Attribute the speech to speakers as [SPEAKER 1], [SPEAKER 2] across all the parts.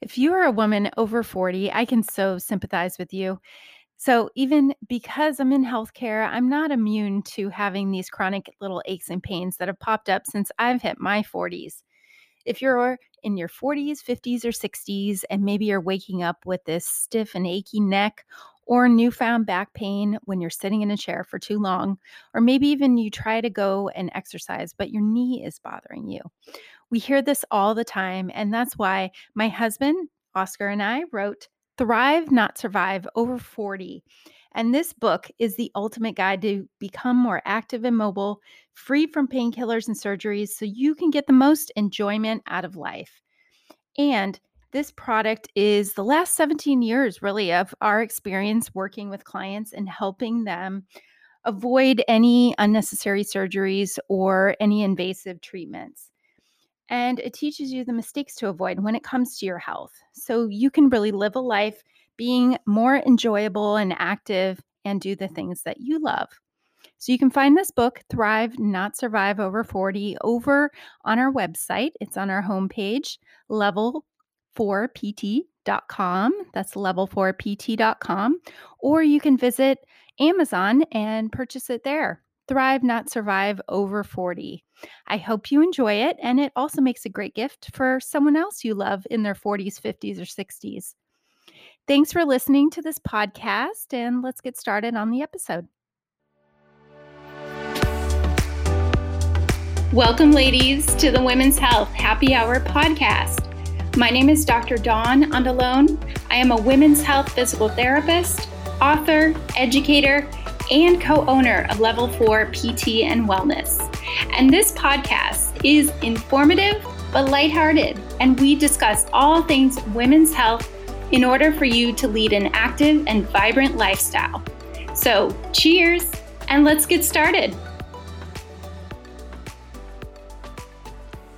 [SPEAKER 1] If you are a woman over 40, I can so sympathize with you. So, even because I'm in healthcare, I'm not immune to having these chronic little aches and pains that have popped up since I've hit my 40s. If you're in your 40s, 50s, or 60s, and maybe you're waking up with this stiff and achy neck or newfound back pain when you're sitting in a chair for too long, or maybe even you try to go and exercise, but your knee is bothering you. We hear this all the time, and that's why my husband, Oscar, and I wrote Thrive, Not Survive Over 40. And this book is the ultimate guide to become more active and mobile, free from painkillers and surgeries, so you can get the most enjoyment out of life. And this product is the last 17 years, really, of our experience working with clients and helping them avoid any unnecessary surgeries or any invasive treatments. And it teaches you the mistakes to avoid when it comes to your health. So you can really live a life being more enjoyable and active and do the things that you love. So you can find this book, Thrive Not Survive Over 40, over on our website. It's on our homepage, level4pt.com. That's level4pt.com. Or you can visit Amazon and purchase it there. Thrive Not Survive Over 40. I hope you enjoy it, and it also makes a great gift for someone else you love in their 40s, 50s, or 60s. Thanks for listening to this podcast, and let's get started on the episode. Welcome, ladies, to the Women's Health Happy Hour podcast. My name is Dr. Dawn Andalon. I am a women's health physical therapist, author, educator, and co owner of Level 4 PT and Wellness. And this podcast is informative but lighthearted, and we discuss all things women's health in order for you to lead an active and vibrant lifestyle. So, cheers, and let's get started.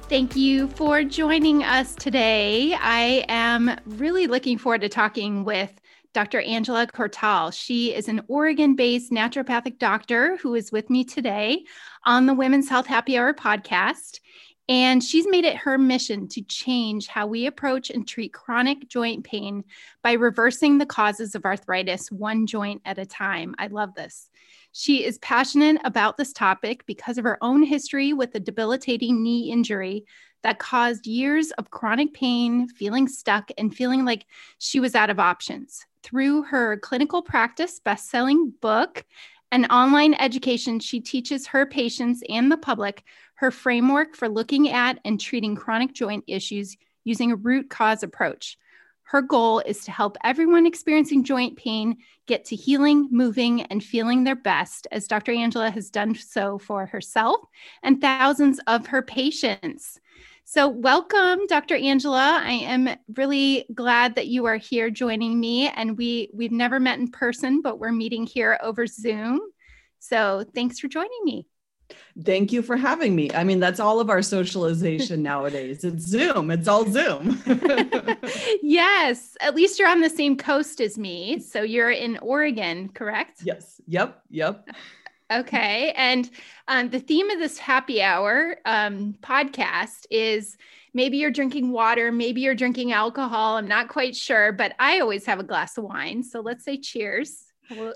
[SPEAKER 1] Thank you for joining us today. I am really looking forward to talking with Dr. Angela Cortal. She is an Oregon based naturopathic doctor who is with me today on the Women's Health Happy Hour podcast. And she's made it her mission to change how we approach and treat chronic joint pain by reversing the causes of arthritis one joint at a time. I love this. She is passionate about this topic because of her own history with a debilitating knee injury that caused years of chronic pain, feeling stuck, and feeling like she was out of options. Through her clinical practice, best selling book, and online education, she teaches her patients and the public her framework for looking at and treating chronic joint issues using a root cause approach. Her goal is to help everyone experiencing joint pain get to healing, moving, and feeling their best, as Dr. Angela has done so for herself and thousands of her patients. So, welcome, Dr. Angela. I am really glad that you are here joining me. And we we've never met in person, but we're meeting here over Zoom. So, thanks for joining me.
[SPEAKER 2] Thank you for having me. I mean, that's all of our socialization nowadays. It's Zoom, it's all Zoom.
[SPEAKER 1] yes, at least you're on the same coast as me. So you're in Oregon, correct?
[SPEAKER 2] Yes. Yep. Yep.
[SPEAKER 1] Okay. And um, the theme of this happy hour um, podcast is maybe you're drinking water, maybe you're drinking alcohol. I'm not quite sure, but I always have a glass of wine. So let's say cheers.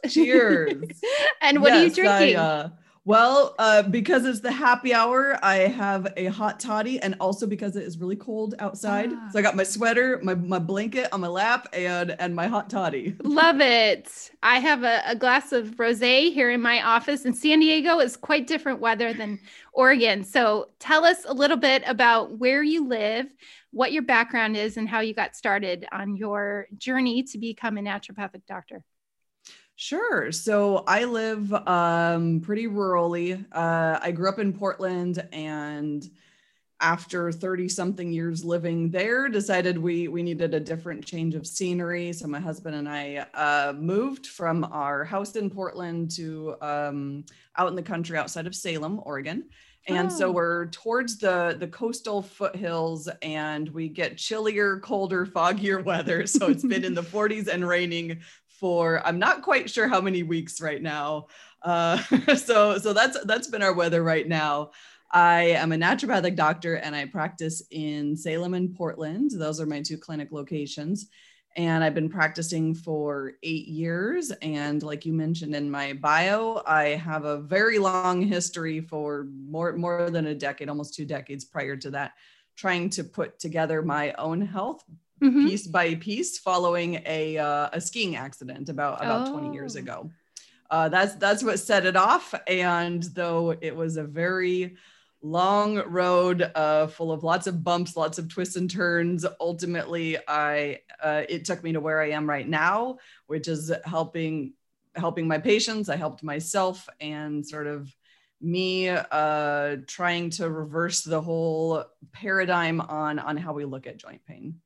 [SPEAKER 2] Cheers.
[SPEAKER 1] and what yes, are you drinking? I, uh,
[SPEAKER 2] well, uh, because it's the happy hour, I have a hot toddy, and also because it is really cold outside, ah. so I got my sweater, my, my blanket on my lap, and and my hot toddy.
[SPEAKER 1] Love it. I have a, a glass of rosé here in my office, and San Diego is quite different weather than Oregon. So tell us a little bit about where you live, what your background is, and how you got started on your journey to become a naturopathic doctor.
[SPEAKER 2] Sure. So I live um, pretty rurally. Uh, I grew up in Portland and after 30 something years living there decided we we needed a different change of scenery so my husband and i uh, moved from our house in portland to um, out in the country outside of salem oregon and oh. so we're towards the the coastal foothills and we get chillier colder foggier weather so it's been in the 40s and raining for I'm not quite sure how many weeks right now. Uh, so so that's that's been our weather right now. I am a naturopathic doctor and I practice in Salem and Portland. Those are my two clinic locations. And I've been practicing for eight years. And like you mentioned in my bio, I have a very long history for more, more than a decade, almost two decades prior to that, trying to put together my own health mm-hmm. piece by piece following a, uh, a skiing accident about, about oh. 20 years oh. ago. Uh, that's that's what set it off. And though it was a very long road uh, full of lots of bumps, lots of twists and turns. Ultimately, I uh, it took me to where I am right now, which is helping helping my patients. I helped myself, and sort of me uh, trying to reverse the whole paradigm on on how we look at joint pain.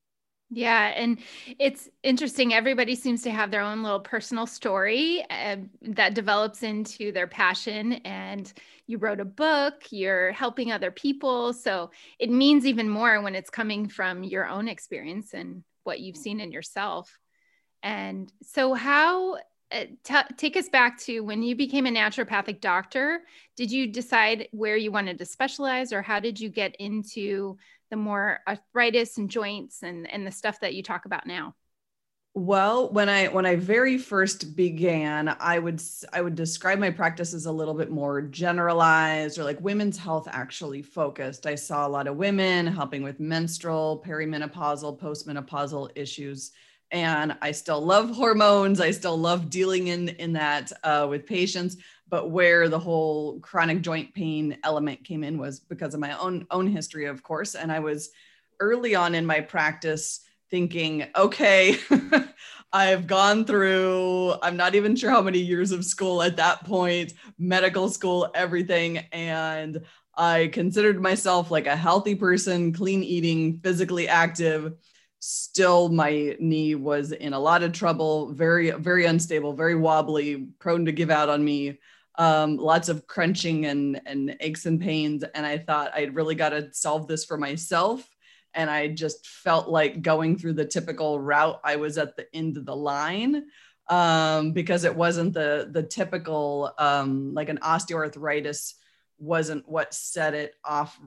[SPEAKER 1] Yeah. And it's interesting. Everybody seems to have their own little personal story uh, that develops into their passion. And you wrote a book, you're helping other people. So it means even more when it's coming from your own experience and what you've seen in yourself. And so, how uh, t- take us back to when you became a naturopathic doctor. Did you decide where you wanted to specialize, or how did you get into the more arthritis and joints and, and the stuff that you talk about now?
[SPEAKER 2] Well, when I when I very first began, I would I would describe my practice as a little bit more generalized or like women's health actually focused. I saw a lot of women helping with menstrual, perimenopausal, postmenopausal issues and I still love hormones. I still love dealing in in that uh, with patients. But where the whole chronic joint pain element came in was because of my own own history, of course. And I was early on in my practice thinking, okay, I've gone through. I'm not even sure how many years of school at that point, medical school, everything, and I considered myself like a healthy person, clean eating, physically active still my knee was in a lot of trouble very very unstable very wobbly prone to give out on me um, lots of crunching and and aches and pains and i thought i'd really got to solve this for myself. And i just felt like going through the typical route i was at the end of the line um, because it wasn't the the typical um, like an osteoarthritis wasn't what set it off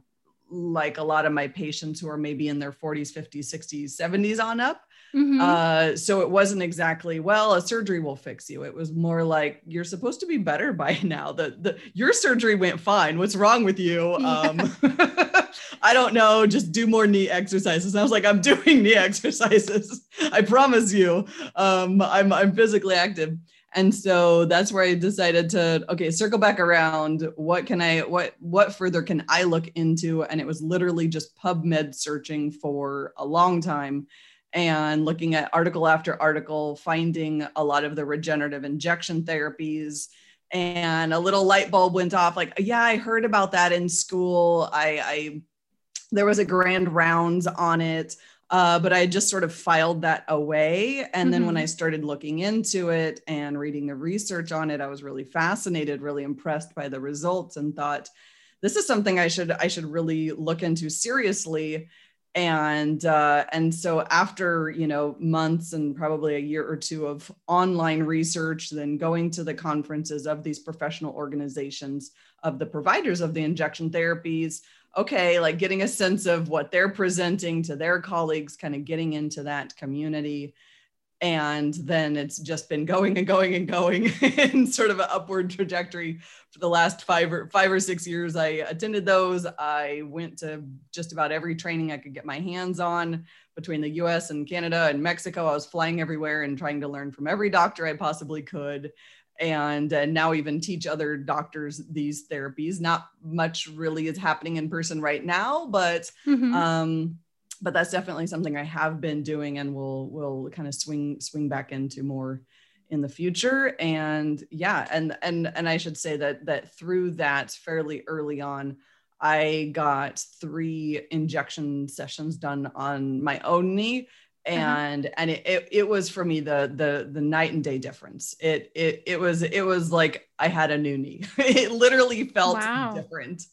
[SPEAKER 2] like a lot of my patients who are maybe in their 40s, 50s, 60s, 70s on up. Mm-hmm. Uh, so it wasn't exactly, well, a surgery will fix you. It was more like, you're supposed to be better by now. The, the your surgery went fine. What's wrong with you? Yeah. Um, I don't know. Just do more knee exercises. And I was like, I'm doing knee exercises. I promise you. Um, I'm, I'm physically active and so that's where i decided to okay circle back around. What can i what what further can i look into? And it was literally just pubmed searching for a long time and looking at article after article finding a lot of the regenerative injection therapies. And a little light bulb went off like yeah i heard about that in school. I i there was a grand rounds on it uh, but I just sort of filed that away. And mm-hmm. then when mm-hmm. I started looking into it and reading the research on it, I was really fascinated, really impressed by the results, and thought, this is something I should I should really look into seriously. And uh, and so after you know months and probably a year or two of online research, then going to the conferences of these professional organizations of the providers of the injection therapies, okay, like getting a sense of what they're presenting to their colleagues, kind of getting into that community. And then it's just been going and going and going in sort of an upward trajectory for the last five or five or six years. I attended those. I went to just about every training I could get my hands on between the US and Canada and Mexico. I was flying everywhere and trying to learn from every doctor I possibly could and uh, now even teach other doctors these therapies. Not much really is happening in person right now, but mm-hmm. um, but that's definitely something I have been doing and will will kind of swing swing back into more in the future. And yeah, and and and I should say that that through that fairly early on, I got three injection sessions done on my own knee. And uh-huh. and it, it, it was for me the the the night and day difference it it it was it was like i had a new knee it literally felt wow. different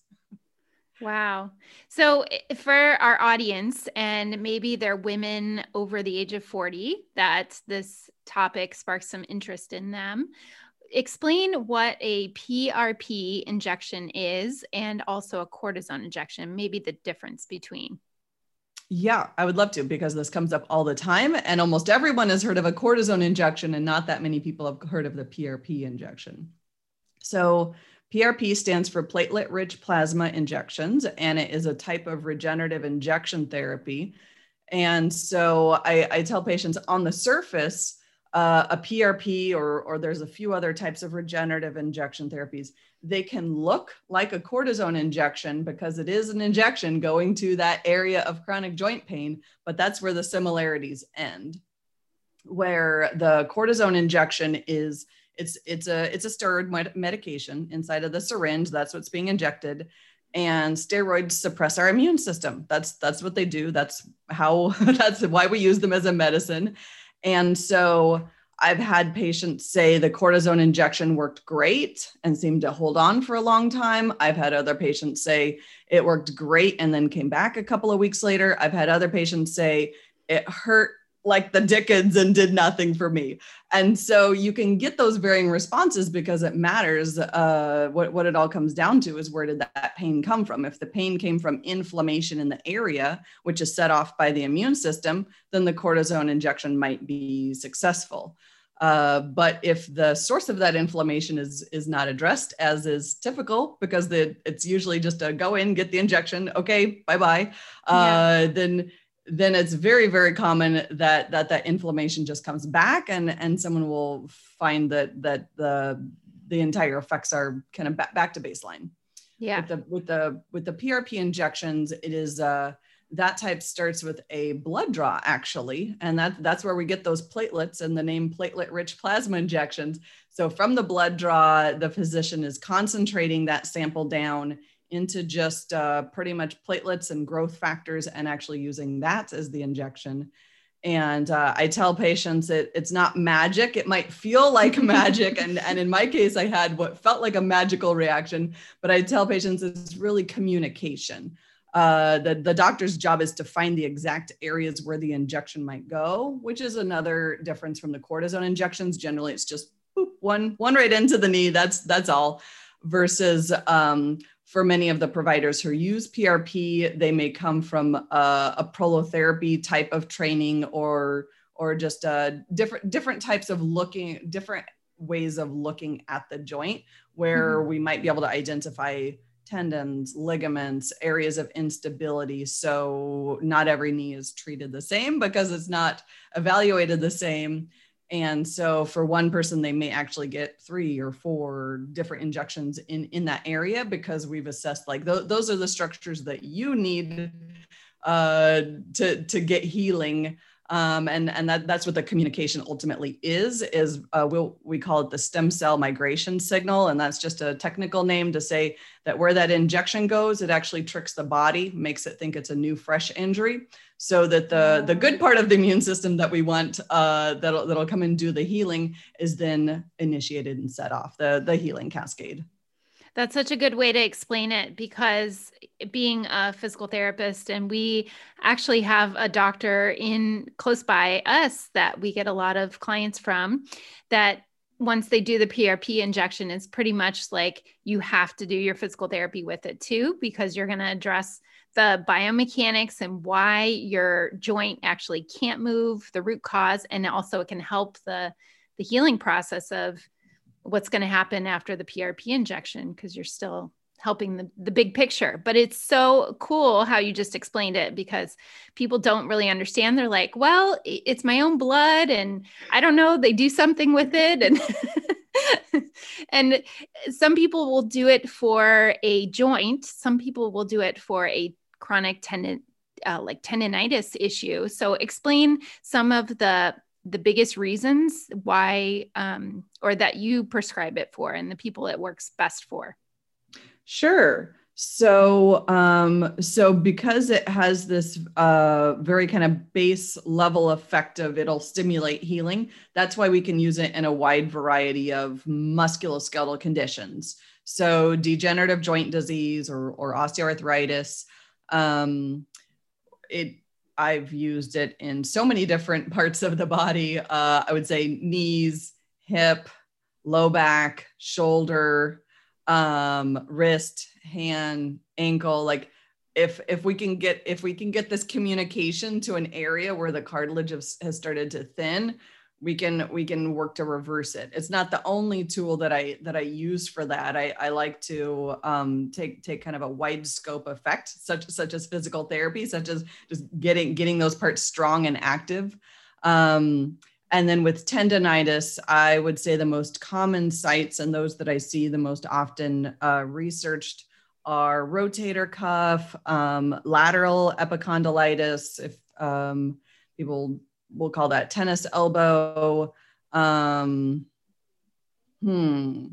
[SPEAKER 1] wow so for our audience and maybe they're women over the age of 40 that this topic sparks some interest in them explain what a PRP injection is and also a cortisone injection, maybe the difference between.
[SPEAKER 2] Yeah, I would love to because this comes up all the time. And almost everyone has heard of a cortisone injection, and not that many people have heard of the PRP injection. So, PRP stands for platelet rich plasma injections, and it is a type of regenerative injection therapy. And so I, I tell patients on the surface, uh, a PRP or, or there's a few other types of regenerative injection therapies, they can look like a cortisone injection because it is an injection going to that area of chronic joint pain, but that's where the similarities end. Where the cortisone injection is it's it's a it's a steroid medication inside of the syringe. That's what's being injected, and steroids suppress our immune system. That's that's what they do. That's how that's why we use them as a medicine. And so I've had patients say the cortisone injection worked great and seemed to hold on for a long time. I've had other patients say it worked great and then came back a couple of weeks later. I've had other patients say it hurt like the Dickens and did nothing for me. And so you can get those varying responses because it matters. Uh, what, what it all comes down to is where did that pain come from? If the pain came from inflammation in the area, which is set off by the immune system, then the cortisone injection might be successful. Uh, but if the source of that inflammation is is not addressed, as is typical, because the it's usually just a go in, get the injection, okay, bye bye, uh, yeah. then then it's very very common that that that inflammation just comes back and and someone will find that that the the entire effects are kind of back, back to baseline.
[SPEAKER 1] Yeah.
[SPEAKER 2] With the with the with the prp injections it is uh that type starts with a blood draw actually and that that's where we get those platelets and the name platelet rich plasma injections. So from the blood draw the physician is concentrating that sample down into just uh, pretty much platelets and growth factors and actually using that as the injection. And uh, I tell patients it, it's not magic. It might feel like magic. And, and in my case, I had what felt like a magical reaction, but I tell patients it's really communication. Uh, the, the doctor's job is to find the exact areas where the injection might go, which is another difference from the cortisone injections. Generally, it's just boop, one, one right into the knee. That's, that's all versus um, for many of the providers who use PRP, they may come from a, a prolotherapy type of training or or just uh, different different types of looking different ways of looking at the joint where mm-hmm. we might be able to identify tendons, ligaments, areas of instability. So not every knee is treated the same because it's not evaluated the same. And so for one person, they may actually get three or four different injections in, in that area because we've assessed like th- those are the structures that you need uh, to, to get healing. Um, and and that, that's what the communication ultimately is, is uh, we'll, we call it the stem cell migration signal. And that's just a technical name to say that where that injection goes, it actually tricks the body, makes it think it's a new fresh injury so that the the good part of the immune system that we want uh, that'll that'll come and do the healing is then initiated and set off the the healing cascade.
[SPEAKER 1] That's such a good way to explain it because being a physical therapist and we actually have a doctor in close by us that we get a lot of clients from that once they do the PRP injection it's pretty much like you have to do your physical therapy with it too because you're going to address the biomechanics and why your joint actually can't move, the root cause, and also it can help the the healing process of what's going to happen after the PRP injection because you're still helping the, the big picture. But it's so cool how you just explained it because people don't really understand. They're like, well, it's my own blood and I don't know, they do something with it. And and some people will do it for a joint, some people will do it for a chronic tendon uh, like tendonitis issue. So explain some of the the biggest reasons why um, or that you prescribe it for and the people it works best for.
[SPEAKER 2] Sure. So, um, so because it has this uh, very kind of base level effect of it'll stimulate healing, that's why we can use it in a wide variety of musculoskeletal conditions. So, degenerative joint disease or, or osteoarthritis, um, it I've used it in so many different parts of the body. Uh, I would say knees, hip, low back, shoulder, um, wrist, hand, ankle. Like if if we can get if we can get this communication to an area where the cartilage has, has started to thin, we can we can work to reverse it it's not the only tool that i that i use for that i, I like to um, take take kind of a wide scope effect such such as physical therapy such as just getting getting those parts strong and active um, and then with tendonitis i would say the most common sites and those that i see the most often uh, researched are rotator cuff um, lateral epicondylitis if um, people we'll call that tennis elbow. Um,
[SPEAKER 1] hmm.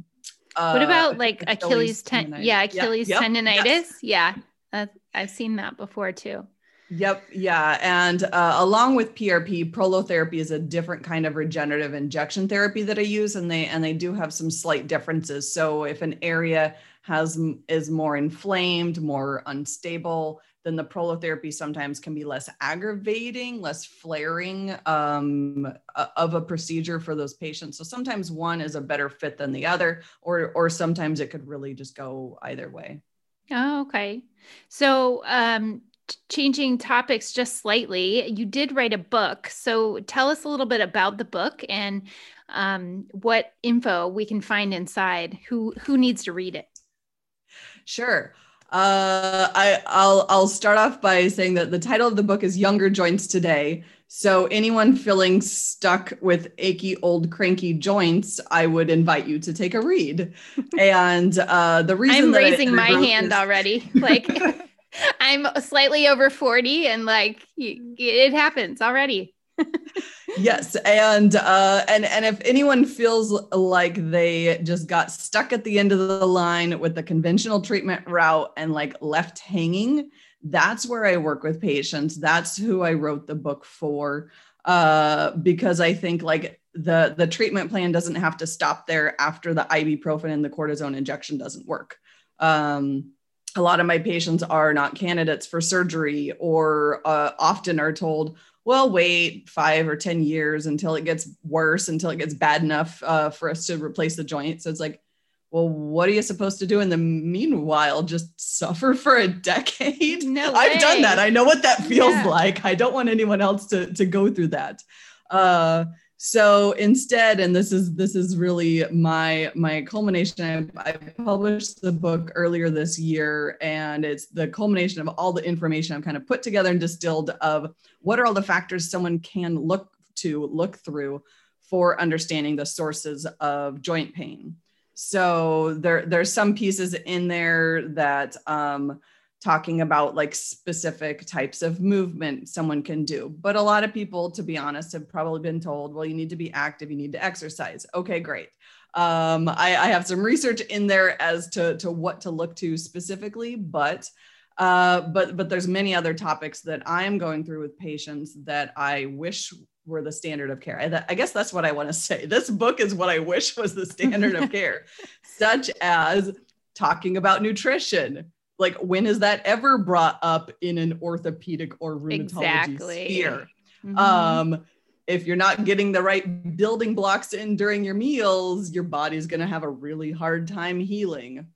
[SPEAKER 1] Uh, what about like Achilles, Achilles ten- Yeah, Achilles yeah. tendonitis. Yeah, uh, I've seen that before too.
[SPEAKER 2] Yep. Yeah. And uh, along with PRP, prolotherapy is a different kind of regenerative injection therapy that I use, and they and they do have some slight differences. So if an area has is more inflamed, more unstable, then the prolotherapy sometimes can be less aggravating, less flaring um, of a procedure for those patients. So sometimes one is a better fit than the other, or or sometimes it could really just go either way.
[SPEAKER 1] Oh, okay. So um, changing topics just slightly, you did write a book. So tell us a little bit about the book and um, what info we can find inside. Who who needs to read it?
[SPEAKER 2] Sure. Uh, I, I'll I'll start off by saying that the title of the book is Younger Joints Today. So anyone feeling stuck with achy old cranky joints, I would invite you to take a read. and uh, the reason
[SPEAKER 1] I'm raising my hand is- already, like. I'm slightly over 40 and like it happens already.
[SPEAKER 2] Yes and uh and and if anyone feels like they just got stuck at the end of the line with the conventional treatment route and like left hanging that's where i work with patients. That's who i wrote the book for uh because i think like the the treatment plan doesn't have to stop there after the ibuprofen and the cortisone injection doesn't work. Um a lot of my patients are not candidates for surgery or uh, often are told well, wait five or 10 years until it gets worse, until it gets bad enough uh, for us to replace the joint. So it's like, well, what are you supposed to do in the meanwhile? Just suffer for a decade? No I've done that. I know what that feels yeah. like. I don't want anyone else to, to go through that. Uh, so instead and this is this is really my my culmination. I, I, published the book earlier this year and it's the culmination of all the information i've kind of put together and distilled of what are all the factors someone can look to look through for understanding the sources of joint pain. So there there's some pieces in there that um, talking about like specific types of movement someone can do. But a lot of people, to be honest, have probably been told, well, you need to be active, you need to exercise. Okay, great. Um, I, I, have some research in there as to, to what to look to specifically, but uh, but but there's many other topics that I'm going through with patients that I wish were the standard of care. I, I guess that's what I want to say. This book is what I wish was the standard of care, such as talking about nutrition, like when is that ever brought up in an orthopedic or rheumatology exactly. sphere mm-hmm. um if you're not getting the right building blocks in during your meals your body's going to have a really hard time healing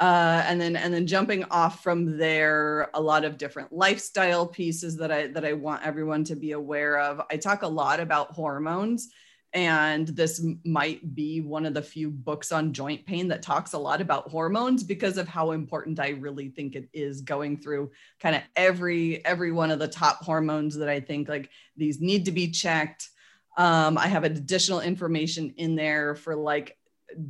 [SPEAKER 2] uh, and then and then jumping off from there a lot of different lifestyle pieces that i that i want everyone to be aware of i talk a lot about hormones and this might be one of the few books on joint pain that talks a lot about hormones because of how important i really think it is going through kind of every every one of the top hormones that i think like these need to be checked. Um, i have additional information in there for like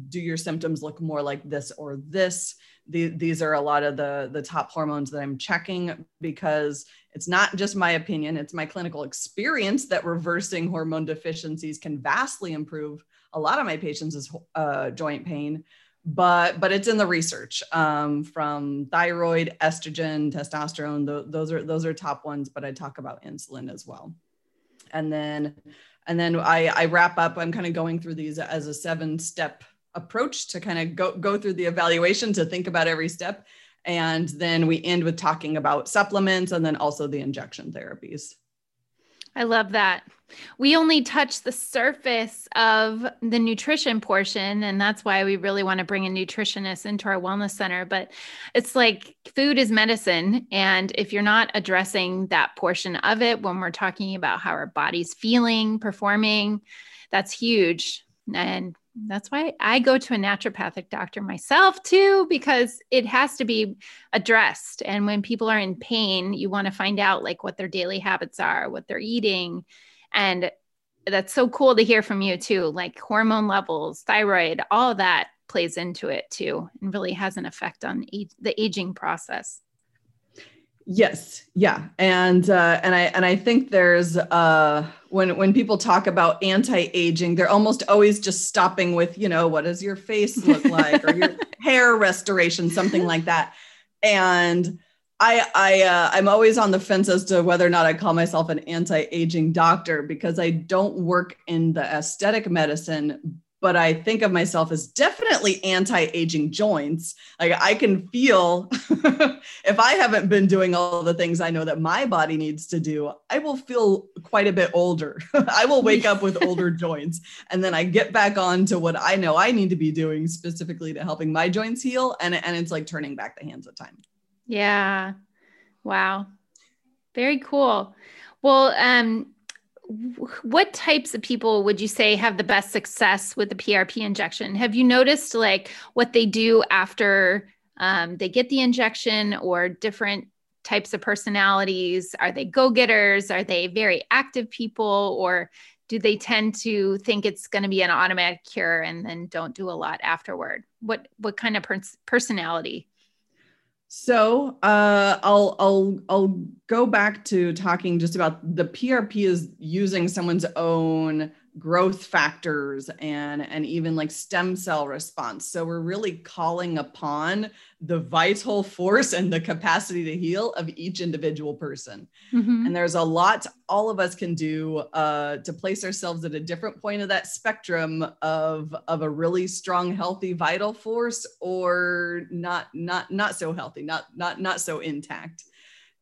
[SPEAKER 2] do your symptoms look more like this or this the, these are a lot of the the top hormones that i'm checking because it's not just my opinion it's my clinical experience that reversing hormone deficiencies can vastly improve a lot of my patients' uh, joint pain. But but it's in the research um, from thyroid estrogen testosterone th- those are those are top ones but i talk about insulin as well. And then and then i i wrap up i'm kind of going through these as a seven step approach to kind of go go through the evaluation to think about every step and then we end with talking about supplements and then also the injection therapies.
[SPEAKER 1] I love that. We only touch the surface of the nutrition portion, and that's why we really want to bring a nutritionist into our wellness center. But it's like food is medicine. And if you're not addressing that portion of it when we're talking about how our body's feeling, performing, that's huge. And that's why I go to a naturopathic doctor myself too, because it has to be addressed. And when people are in pain, you want to find out like what their daily habits are, what they're eating. And that's so cool to hear from you too, like hormone levels, thyroid, all that plays into it too, and really has an effect on the aging process.
[SPEAKER 2] Yes, yeah, and uh, and I and I think there's uh, when when people talk about anti-aging, they're almost always just stopping with you know what does your face look like or your hair restoration, something like that. And I I uh, I'm always on the fence as to whether or not I call myself an anti-aging doctor because I don't work in the aesthetic medicine, but I think of myself as definitely anti-aging joints. Like I can feel if I haven't been doing all the things I know that my body needs to do, I will feel quite a bit older. I will wake up with older joints and then I get back on to what I know I need to be doing specifically to helping my joints heal and and it's like turning back the hands of time.
[SPEAKER 1] Yeah. Wow. Very cool. Well, um what types of people would you say have the best success with the PRP injection? Have you noticed like what they do after um, they get the injection or different types of personalities? Are they go getters? Are they very active people? Or do they tend to think it's going to be an automatic cure and then don't do a lot afterward? What, what kind of pers- personality
[SPEAKER 2] so uh, I'll I'll I'll go back to talking just about the PRP is using someone's own growth factors and and even like stem cell response. So we're really calling upon the vital force and the capacity to heal of each individual person. Mm-hmm. and there's a lot all of us can do uh, to place ourselves at a different point of that spectrum of of a really strong healthy vital force or not not not so healthy not not not so intact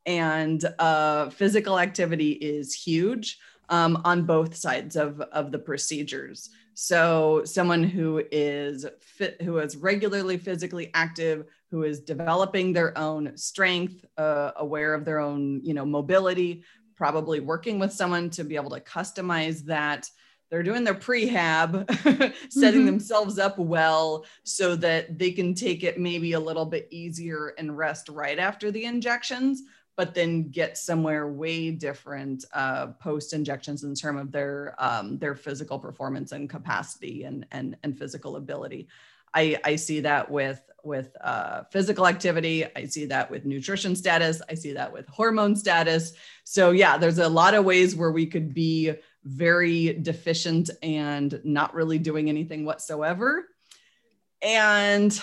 [SPEAKER 2] and uh, physical activity is huge um, on both sides of, of the procedures. So someone who is fit, who is regularly physically active, who is developing their own strength, uh, aware of their own, you know, mobility, probably working with someone to be able to customize that. They're doing their prehab, setting mm-hmm. themselves up well so that they can take it maybe a little bit easier and rest right after the injections but then get somewhere way different uh, post injections in terms of their um, their physical performance and capacity and and and physical ability. I, I see that with with uh, physical activity. I see that with nutrition status. I see that with hormone status. So yeah, there's a lot of ways where we could be very deficient and not really doing anything whatsoever. And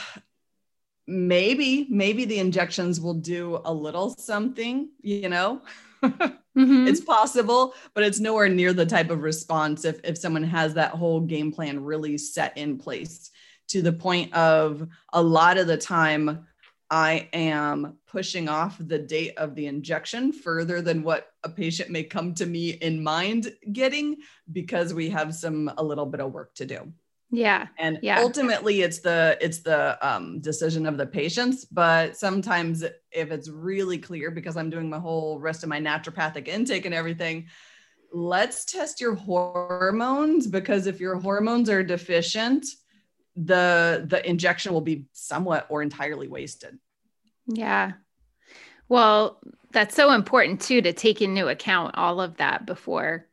[SPEAKER 2] maybe maybe the injections will do a little something you know mm-hmm. it's possible but it's nowhere near the type of response if if someone has that whole game plan really set in place to the point of a lot of the time i am pushing off the date of the injection further than what a patient may come to me in mind getting because we have some a little bit of work to do
[SPEAKER 1] yeah
[SPEAKER 2] and
[SPEAKER 1] yeah.
[SPEAKER 2] ultimately it's the it's the um, decision of the patients but sometimes if it's really clear because i'm doing my whole rest of my naturopathic intake and everything let's test your hormones because if your hormones are deficient the the injection will be somewhat or entirely wasted
[SPEAKER 1] yeah well that's so important too to take into account all of that before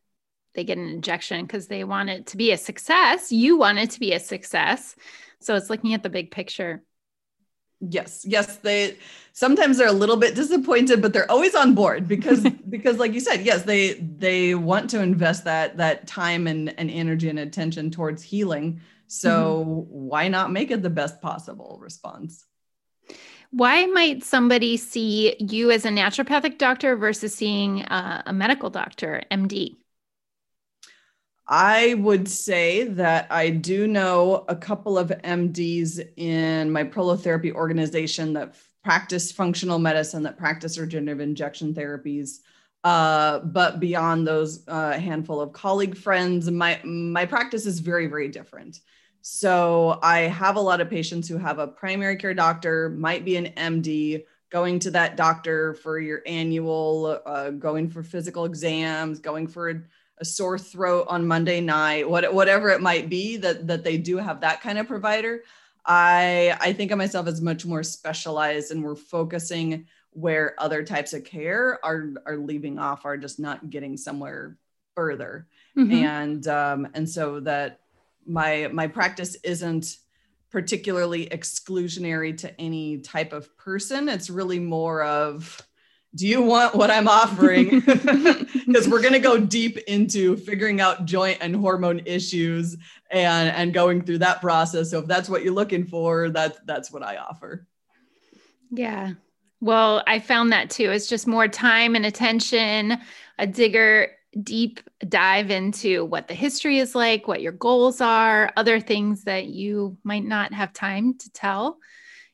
[SPEAKER 1] they get an injection because they want it to be a success. You want it to be a success. So it's looking at the big picture.
[SPEAKER 2] Yes, yes, they sometimes they're a little bit disappointed, but they're always on board because because like you said, yes, they they want to invest that that time and, and energy and attention towards healing. So mm-hmm. why not make it the best possible response?
[SPEAKER 1] Why might somebody see you as a naturopathic doctor versus seeing uh, a medical doctor, MD?
[SPEAKER 2] I would say that I do know a couple of MDs in my prolotherapy organization that practice functional medicine, that practice regenerative injection therapies. Uh, but beyond those uh, handful of colleague friends, my my practice is very very different. So I have a lot of patients who have a primary care doctor, might be an MD, going to that doctor for your annual, uh, going for physical exams, going for a, sore throat on Monday night, what, whatever it might be that that they do have that kind of provider. I I think of myself as much more specialized, and we're focusing where other types of care are are leaving off, are just not getting somewhere further, mm-hmm. and um, and so that my my practice isn't particularly exclusionary to any type of person. It's really more of do you want what I'm offering? Because we're going to go deep into figuring out joint and hormone issues and and going through that process. So if that's what you're looking for, that's that's what I offer.
[SPEAKER 1] Yeah. Well, I found that too. It's just more time and attention, a digger deep dive into what the history is like, what your goals are, other things that you might not have time to tell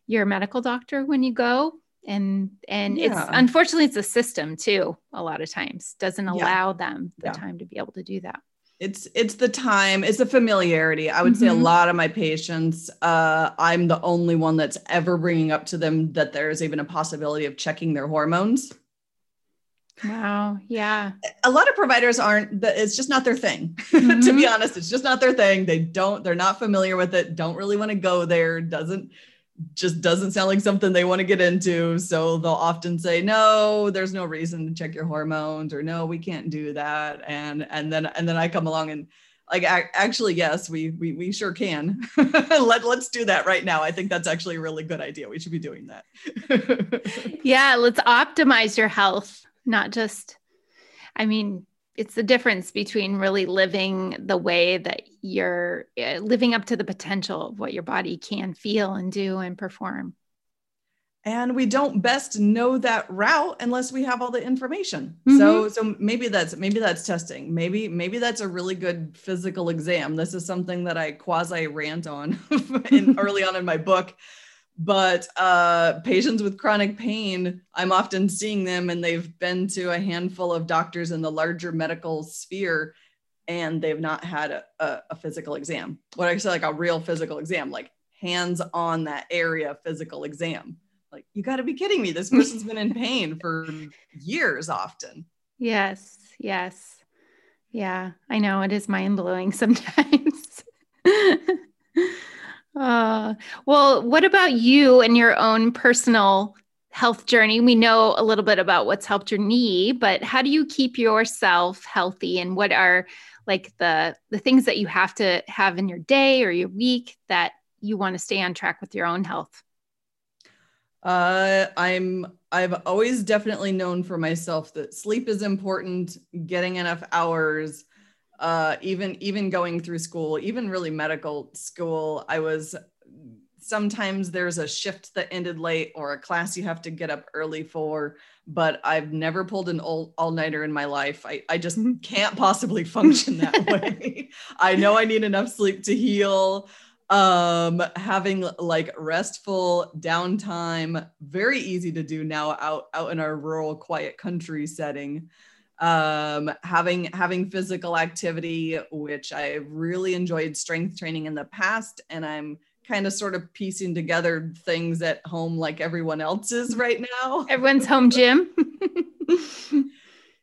[SPEAKER 1] your medical doctor when you go. And and yeah. it's unfortunately it's a system too, a lot of times. Doesn't allow yeah. them the yeah. time to be able to do that.
[SPEAKER 2] It's it's the time, it's the familiarity. I would mm-hmm. say a mm-hmm. lot of my patients, uh, I'm the only one that's ever bringing up to them that there is even a possibility of checking their hormones.
[SPEAKER 1] Wow. Yeah.
[SPEAKER 2] A lot of providers aren't, it's just not their thing. Mm-hmm. to be mm-hmm. honest, it's just not their thing. They don't, they're not familiar with it, don't really want to go there, doesn't, just doesn't sound like something they want to get into. So they'll often say, no, there's no reason to check your hormones or no, we can't do that. And, and then, and then I come along and, like actually yes we we, we sure can Let, let's do that right now i think that's actually a really good idea we should be doing
[SPEAKER 1] that yeah let's optimize your health not just, I mean, it's the difference between really living the way that you're uh, living up to the potential of what your body can feel and do and perform.
[SPEAKER 2] And we don't best know that route unless we have all the information. Mm-hmm. So, so maybe that's maybe that's testing. Maybe maybe that's a really good physical exam. This is something that I quasi rant on in, early on in my book but uh, patients with chronic pain, I'm often seeing them and they've been to a handful of doctors in the larger medical sphere and they've not had a, a, a physical exam. What I say, like a real physical exam, like hands on that area physical exam. Like, you got to be kidding me. This person's been in pain for years often.
[SPEAKER 1] Yes, yes. Yeah, I know it is mind blowing sometimes. Uh, well, what about you and your own personal health journey? We know a little bit about what's helped your knee, but how do you keep yourself healthy and what are like the the things that you have to have in your day or your week that you want to stay on track with your own health?
[SPEAKER 2] Uh, I'm I've always definitely known for myself that sleep is important, getting enough hours, uh, even even going through school, even really medical school, I was sometimes there's a shift that ended late or a class you have to get up early for but i've never pulled an all, all-nighter in my life. I, I just can't possibly function that way. I know i need enough sleep to heal um having like restful downtime very easy to do now out out in our rural quiet country setting um, having having physical activity, which I've really enjoyed strength training in the past, and I'm kind of sort of piecing together things at home like everyone else is right now.
[SPEAKER 1] Everyone's home gym.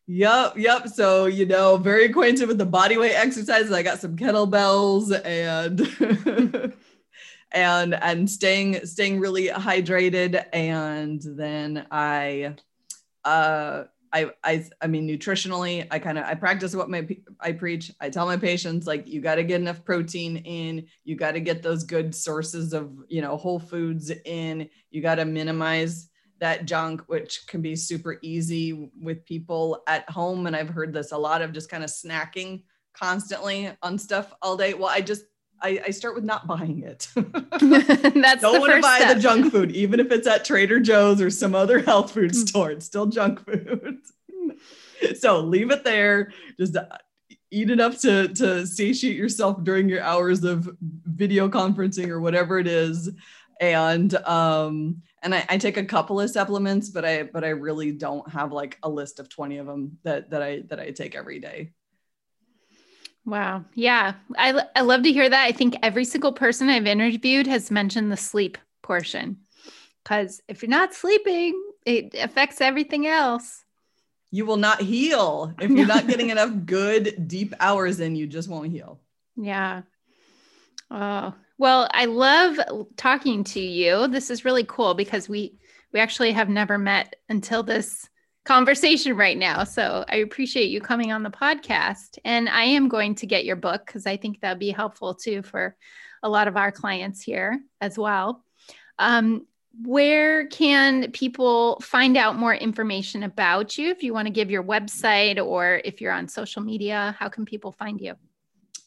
[SPEAKER 2] yep, yep. So you know, very acquainted with the body weight exercises. I got some kettlebells and. and and staying staying really hydrated and then i uh I, I, I mean, nutritionally, I kind of, I practice what my, I preach. I tell my patients, like, you got to get enough protein in, you got to get those good sources of, you know, whole foods in, you got to minimize that junk, which can be super easy with people at home. And I've heard this a lot of just kind of snacking constantly on stuff all day. Well, I just, I, I start with not buying it.
[SPEAKER 1] That's
[SPEAKER 2] don't
[SPEAKER 1] want
[SPEAKER 2] to buy
[SPEAKER 1] step.
[SPEAKER 2] the junk food, even if it's at Trader Joe's or some other health food hmm. store. It's still junk food. so leave it there. Just uh, eat enough to to satiate yourself during your hours of video conferencing or whatever it is. and um and I, I, take a couple of supplements but i but i really don't have like a list of 20 of them that that i that i take every day
[SPEAKER 1] wow. Yeah. I, I love to hear that. I think every single person i've interviewed has mentioned the sleep portion. Because if you're not sleeping it affects everything else.
[SPEAKER 2] You will not heal. If you're not getting enough good deep hours in you just won't heal.
[SPEAKER 1] Yeah. Oh. Well, I love talking to you. This is really cool because we we actually have never met until this conversation right now. So I appreciate you coming on the podcast. And I am going to get your book because I think that'd be helpful too for a lot of our clients here as well. Um, where can people find out more information about you? If you want to give your website or if you're on social media, how can people find you?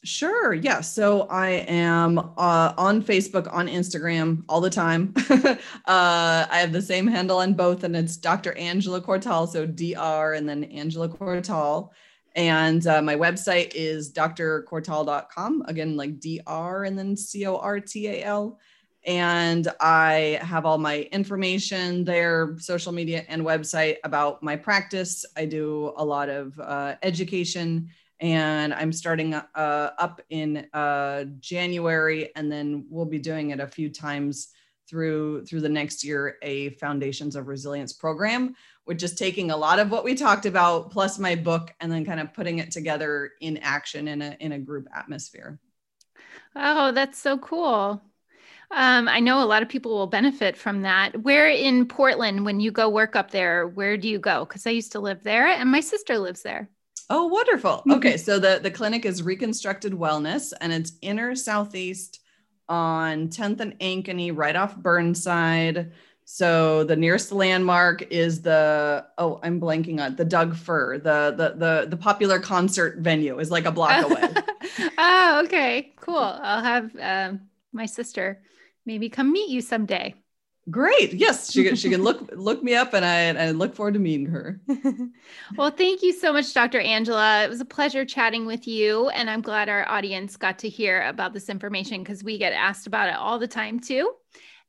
[SPEAKER 2] Sure. Yeah. So I am uh, on Facebook, on Instagram all the time. uh, I have the same handle on both, and it's Dr. Angela Cortal. So Dr. and then Angela Cortal. And uh, my website is drcortal.com. Again, like Dr. and then C O R T A L. And I have all my information there, social media and website about my practice. I do a lot of uh, education and I'm starting uh, up in uh, January, and then we'll be doing it a few times through through the next year. A Foundations of Resilience program, which is taking a lot of what we talked about plus my book, and then kind of putting it together in action in a in a group atmosphere.
[SPEAKER 1] Oh, that's so cool. Um, I know a lot of people will benefit from that. Where in Portland, when you go work up there, where do you go? Because I used to live there and my sister lives there.
[SPEAKER 2] Oh, wonderful. Okay, so the the clinic is Reconstructed Wellness, and it's inner southeast on 10th and Ankeny, right off Burnside. So the nearest landmark is the oh, I'm blanking on the Doug Fir, the the the the popular concert venue is like a block away.
[SPEAKER 1] oh, okay, cool. I'll have um, my sister maybe come meet you someday.
[SPEAKER 2] Great. Yes, she she can look look me up, and I I look forward to meeting her.
[SPEAKER 1] well, thank you so much, Dr. Angela. It was a pleasure chatting with you, and I'm glad our audience got to hear about this information because we get asked about it all the time too.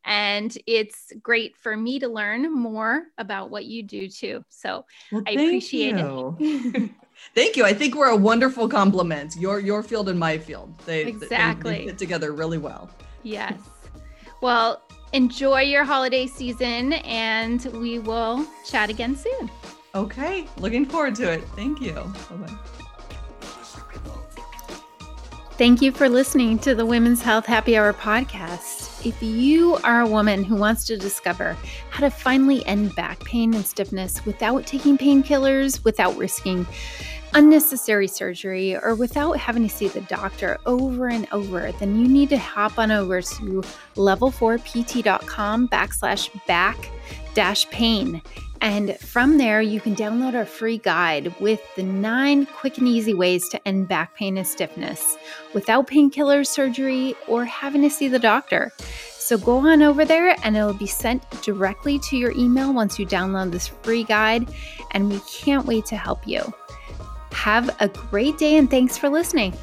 [SPEAKER 1] And it's great for me to learn more about what you do too. So well, I appreciate you.
[SPEAKER 2] it. thank you. I think we're a wonderful complement. Your your field and my field. They
[SPEAKER 1] exactly
[SPEAKER 2] they, they fit together really well.
[SPEAKER 1] Yes. Well, enjoy your holiday season and we will chat again soon.
[SPEAKER 2] Okay, looking forward to it. Thank you. Bye-bye.
[SPEAKER 1] Thank you for listening to the Women's Health Happy Hour podcast. If you are a woman who wants to discover how to finally end back pain and stiffness without taking painkillers, without risking unnecessary surgery or without having to see the doctor over and over, then you need to hop on over to level4pt.com backslash back dash pain. And from there, you can download our free guide with the nine quick and easy ways to end back pain and stiffness without painkillers, surgery, or having to see the doctor. So go on over there and it'll be sent directly to your email once you download this free guide. And we can't wait to help you. Have a great day and thanks for listening.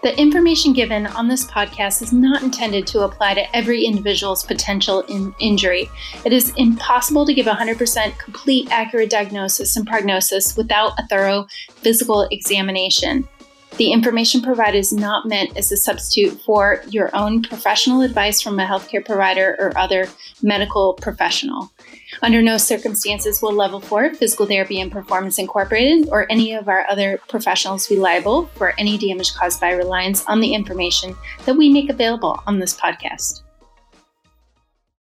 [SPEAKER 1] The information given on this podcast is not intended to apply to every individual's potential in injury. It is impossible to give 100% complete accurate diagnosis and prognosis without a thorough physical examination. The information provided is not meant as a substitute for your own professional advice from a healthcare provider or other medical professional. Under no circumstances will Level 4 Physical Therapy and Performance Incorporated or any of our other professionals be liable for any damage caused by reliance on the information that we make available on this podcast.